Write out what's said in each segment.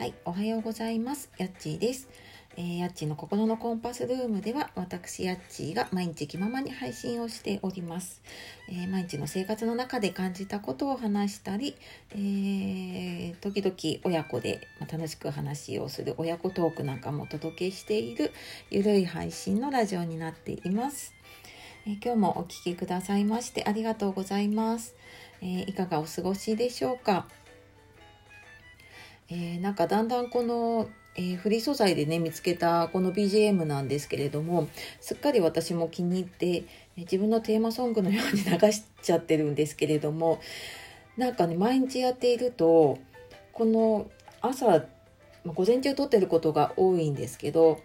はい、おはようございます。やっちーです。えー、やっちーの心のコンパスルームでは、私やっちーが毎日気ままに配信をしております。えー、毎日の生活の中で感じたことを話したり、えー、時々親子で楽しく話をする親子トークなんかもお届けしているゆるい配信のラジオになっています。え今日もお聴きくださいましてありがとうございます。えいかがお過ごしでしょうか？えー、なんかだんだんこの、えー、フリー素材でね見つけたこの BGM なんですけれどもすっかり私も気に入って自分のテーマソングのように流しちゃってるんですけれどもなんかね毎日やっているとこの朝午前中撮ってることが多いんですけど、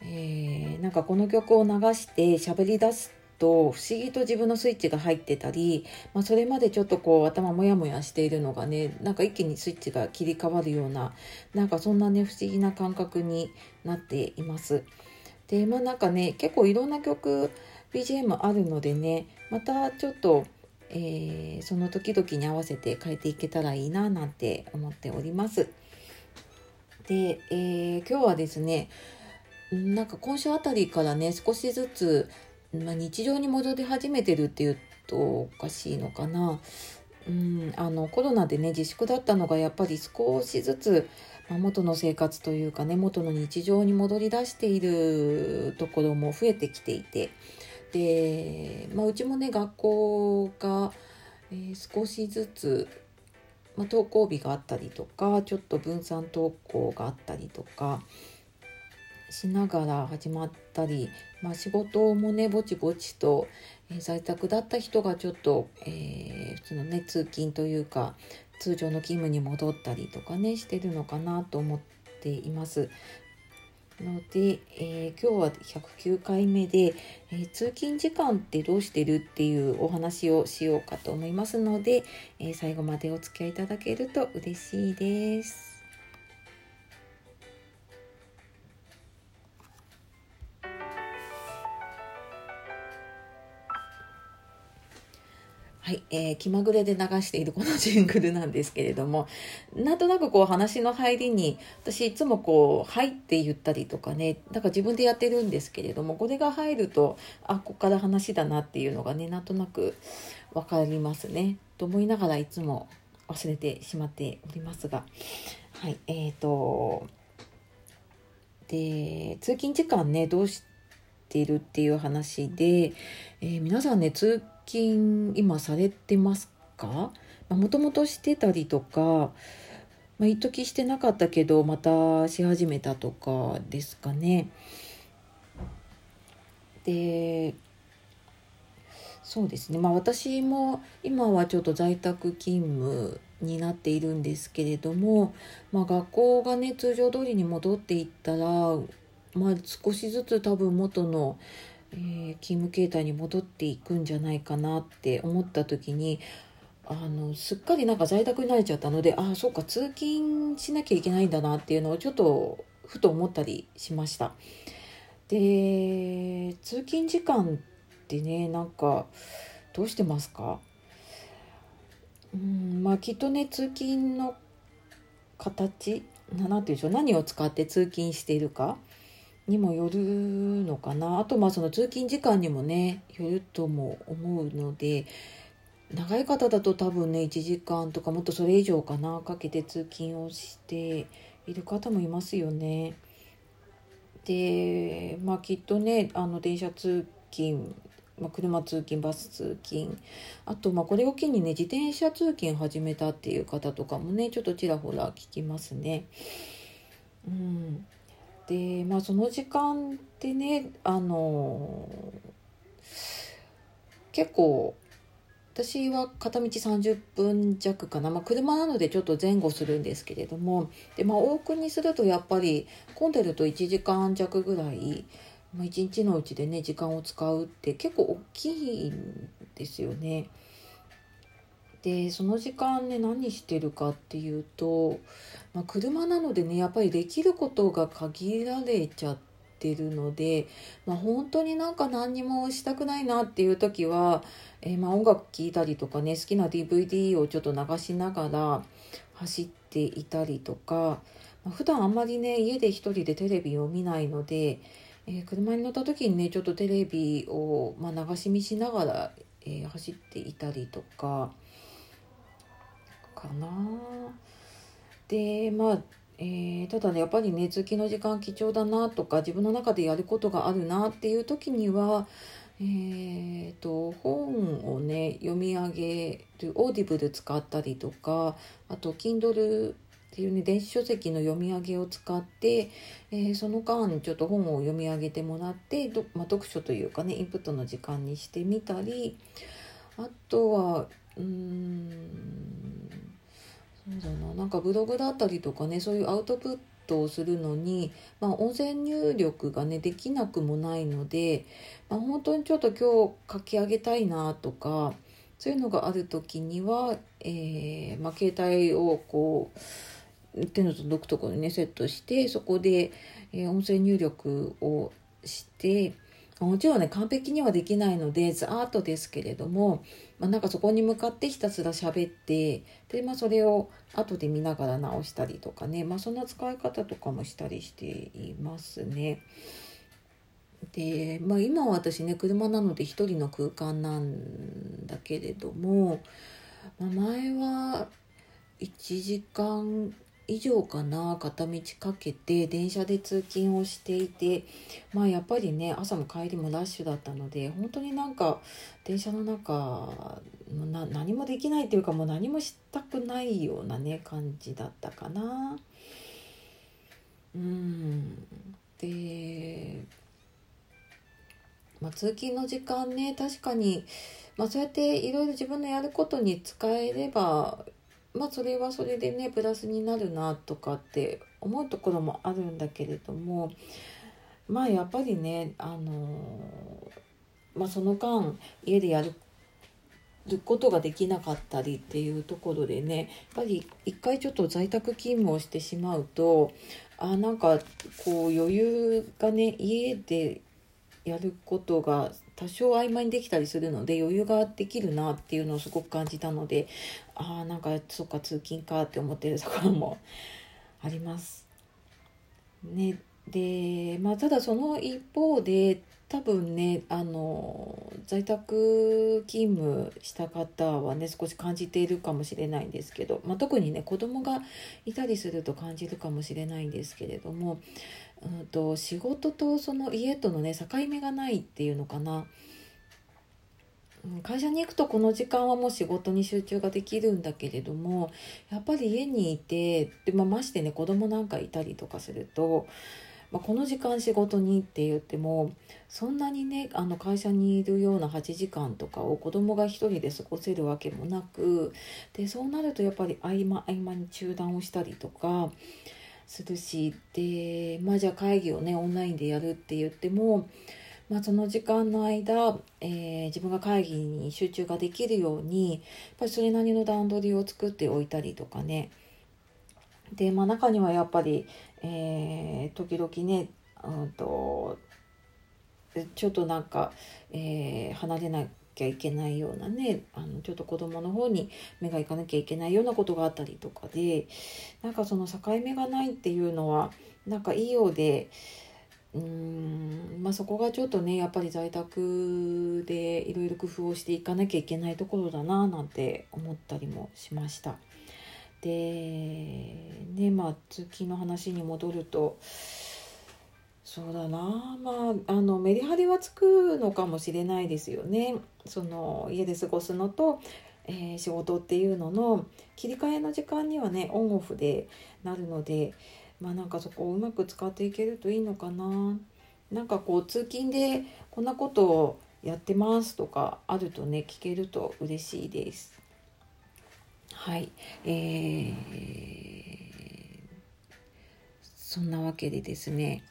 えー、なんかこの曲を流して喋り出すと不思議と自分のスイッチが入ってたり、まあ、それまでちょっとこう頭モヤモヤしているのがねなんか一気にスイッチが切り替わるようななんかそんなね不思議な感覚になっています。でまあなんかね結構いろんな曲 BGM あるのでねまたちょっと、えー、その時々に合わせて変えていけたらいいななんて思っております。で、えー、今日はですねなんか今週あたりからね少しずつまあ、日常に戻り始めてるっていうとおかしいのかな。うん、あのコロナでね自粛だったのがやっぱり少しずつ、まあ、元の生活というかね元の日常に戻り出しているところも増えてきていてで、まあ、うちもね学校が、えー、少しずつ、まあ、登校日があったりとかちょっと分散登校があったりとかしながら始まったり、まあ、仕事もねぼちぼちと、えー、在宅だった人がちょっと、えー、普通のね通勤というか通常の勤務に戻ったりとかねしてるのかなと思っています。ので、えー、今日は109回目で、え、通勤時間ってどうしてるっていうお話をしようかと思いますので、え、最後までお付き合いいただけると嬉しいです。はい、えー、気まぐれで流しているこのジングルなんですけれども、なんとなくこう話の入りに、私いつもこう、はいって言ったりとかね、だから自分でやってるんですけれども、これが入ると、あ、ここから話だなっていうのがね、なんとなくわかりますね。と思いながらいつも忘れてしまっておりますが、はい、えーと、で、通勤時間ね、どうしているっていう話で、えー、皆さんね、通勤近今されてますか？もともとしてたりとか、まあ、一時してなかったけどまたし始めたとかですかね。でそうですねまあ私も今はちょっと在宅勤務になっているんですけれども、まあ、学校がね通常通りに戻っていったら、まあ、少しずつ多分元のえー、勤務形態に戻っていくんじゃないかなって思った時にあのすっかりなんか在宅になれちゃったのでああそうか通勤しなきゃいけないんだなっていうのをちょっとふと思ったりしました。で通勤時間ってねなんかどうしてますか？うんまあきっとね通勤の形何て言うんでしょう何を使って通勤しているかにもよるのかなあとまあその通勤時間にもねよるとも思うので長い方だと多分ね1時間とかもっとそれ以上かなかけて通勤をしている方もいますよね。でまあきっとねあの電車通勤まあ、車通勤バス通勤あとまあこれを機にね自転車通勤始めたっていう方とかもねちょっとちらほら聞きますね。うんでまあその時間ってねあの結構私は片道30分弱かな、まあ、車なのでちょっと前後するんですけれどもで、まあ、往復にするとやっぱり混んでると1時間弱ぐらい、まあ、1日のうちでね時間を使うって結構大きいんですよね。でその時間ね何してるかっていうと、まあ、車なのでねやっぱりできることが限られちゃってるので、まあ、本当になんか何にもしたくないなっていう時は、えー、まあ音楽聴いたりとかね好きな DVD をちょっと流しながら走っていたりとか、まあ、普段あんまりね家で一人でテレビを見ないので、えー、車に乗った時にねちょっとテレビを、まあ、流し見しながら、えー、走っていたりとかかな。でまあえー、ただねやっぱりね通勤の時間貴重だなとか自分の中でやることがあるなっていう時にはえーと、本をね読み上げる Audible 使ったりとかあと Kindle っていうね電子書籍の読み上げを使って、えー、その間ちょっと本を読み上げてもらってまあ、読書というかねインプットの時間にしてみたりあとはうーんそうな。なんかブログだったりとかねそういうアウトプットをするのに、まあ、音声入力がねできなくもないので、まあ、本当にちょっと今日書き上げたいなとかそういうのがある時には、えー、まあ、携帯をこう手の届くところにねセットしてそこで、えー、音声入力をしてもちろんね完璧にはできないのでザーッとですけれども、まあ、なんかそこに向かってひたすら喋ってで、まあ、それを後で見ながら直したりとかね、まあ、そんな使い方とかもしたりしていますね。で、まあ、今は私ね車なので一人の空間なんだけれども、まあ、前は1時間以上かな片道かけて電車で通勤をしていてまあやっぱりね朝も帰りもラッシュだったので本当になんか電車の中な何もできないっていうかもう何もしたくないようなね感じだったかな。うんで、まあ、通勤の時間ね確かに、まあ、そうやっていろいろ自分のやることに使えればまあそれはそれでねプラスになるなとかって思うところもあるんだけれどもまあやっぱりねあのまあその間家でやることができなかったりっていうところでねやっぱり一回ちょっと在宅勤務をしてしまうとあなんかこう余裕がね家でやることが多少曖昧にできたりするので余裕ができるなっていうのをすごく感じたのでああなんかそっか通勤かって思ってるところもあります。ね、でまあただその一方で多分ねあの在宅勤務した方はね少し感じているかもしれないんですけど、まあ、特にね子供がいたりすると感じるかもしれないんですけれどもうんと、仕事とその家とのね境目がないっていうのかな。会社に行くとこの時間はもう仕事に集中ができるんだけれどもやっぱり家にいてで、まあ、ましてね子供なんかいたりとかすると、まあ、この時間仕事にって言ってもそんなにねあの会社にいるような8時間とかを子供が一人で過ごせるわけもなくでそうなるとやっぱり合間合間に中断をしたりとかするしでまあじゃあ会議をねオンラインでやるって言っても、まあ、その時間の間、えー、自分が会議に集中ができるようにやっぱりそれなりの段取りを作っておいたりとかねで、まあ、中にはやっぱり、えー、時々ね、うんと、ちょっとなんか、えー、離れなきゃいけないようなねあのちょっと子供の方に目がいかなきゃいけないようなことがあったりとかでなんかその境目がないっていうのはなんかいいようでうーんまあそこがちょっとねやっぱり在宅でいろいろ工夫をしていかなきゃいけないところだななんて思ったりもしました。でねまあ通勤の話に戻るとそうだなまああのメリハリはつくのかもしれないですよね。その家で過ごすのと、えー、仕事っていうのの切り替えの時間にはねオンオフでなるのでまあなんかそこをうまく使っていけるといいのかな。なんかこう通勤でこんなことをやってますとかあるとね聞けると嬉しいです。はい、えー、そんなわけでですね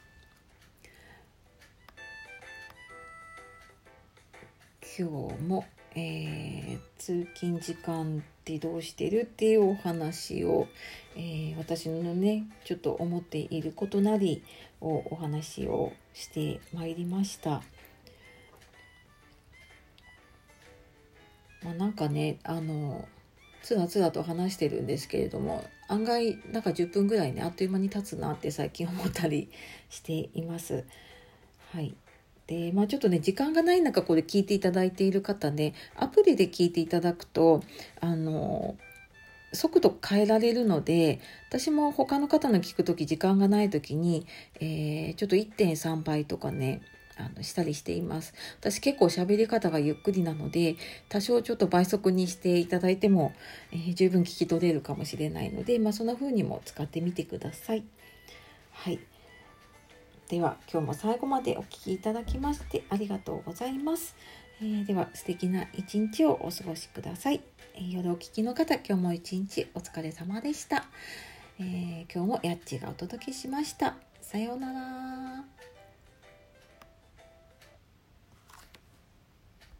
今日も、えー、通勤時間ってどうしてるっていうお話を、えー、私のねちょっと思っていることなりをお話をしてまいりました。まあ、なんかねあのつらつらと話してるんですけれども案外なんか10分ぐらいねあっという間に経つなって最近思ったりしています。はいでまあ、ちょっとね時間がない中これ聞いていただいている方ねアプリで聞いていただくとあの速度変えられるので私も他の方の聞く時時間がない時に、えー、ちょっと1.3倍とかねあのしたりしています私結構喋り方がゆっくりなので多少ちょっと倍速にしていただいても、えー、十分聞き取れるかもしれないので、まあ、そんな風にも使ってみてください。はいでは今日も最後までお聴きいただきましてありがとうございます。えー、では素敵な一日をお過ごしください。えー、夜お聴きの方今日も一日お疲れ様でした。えー、今日もやっちがお届けしました。さようなら。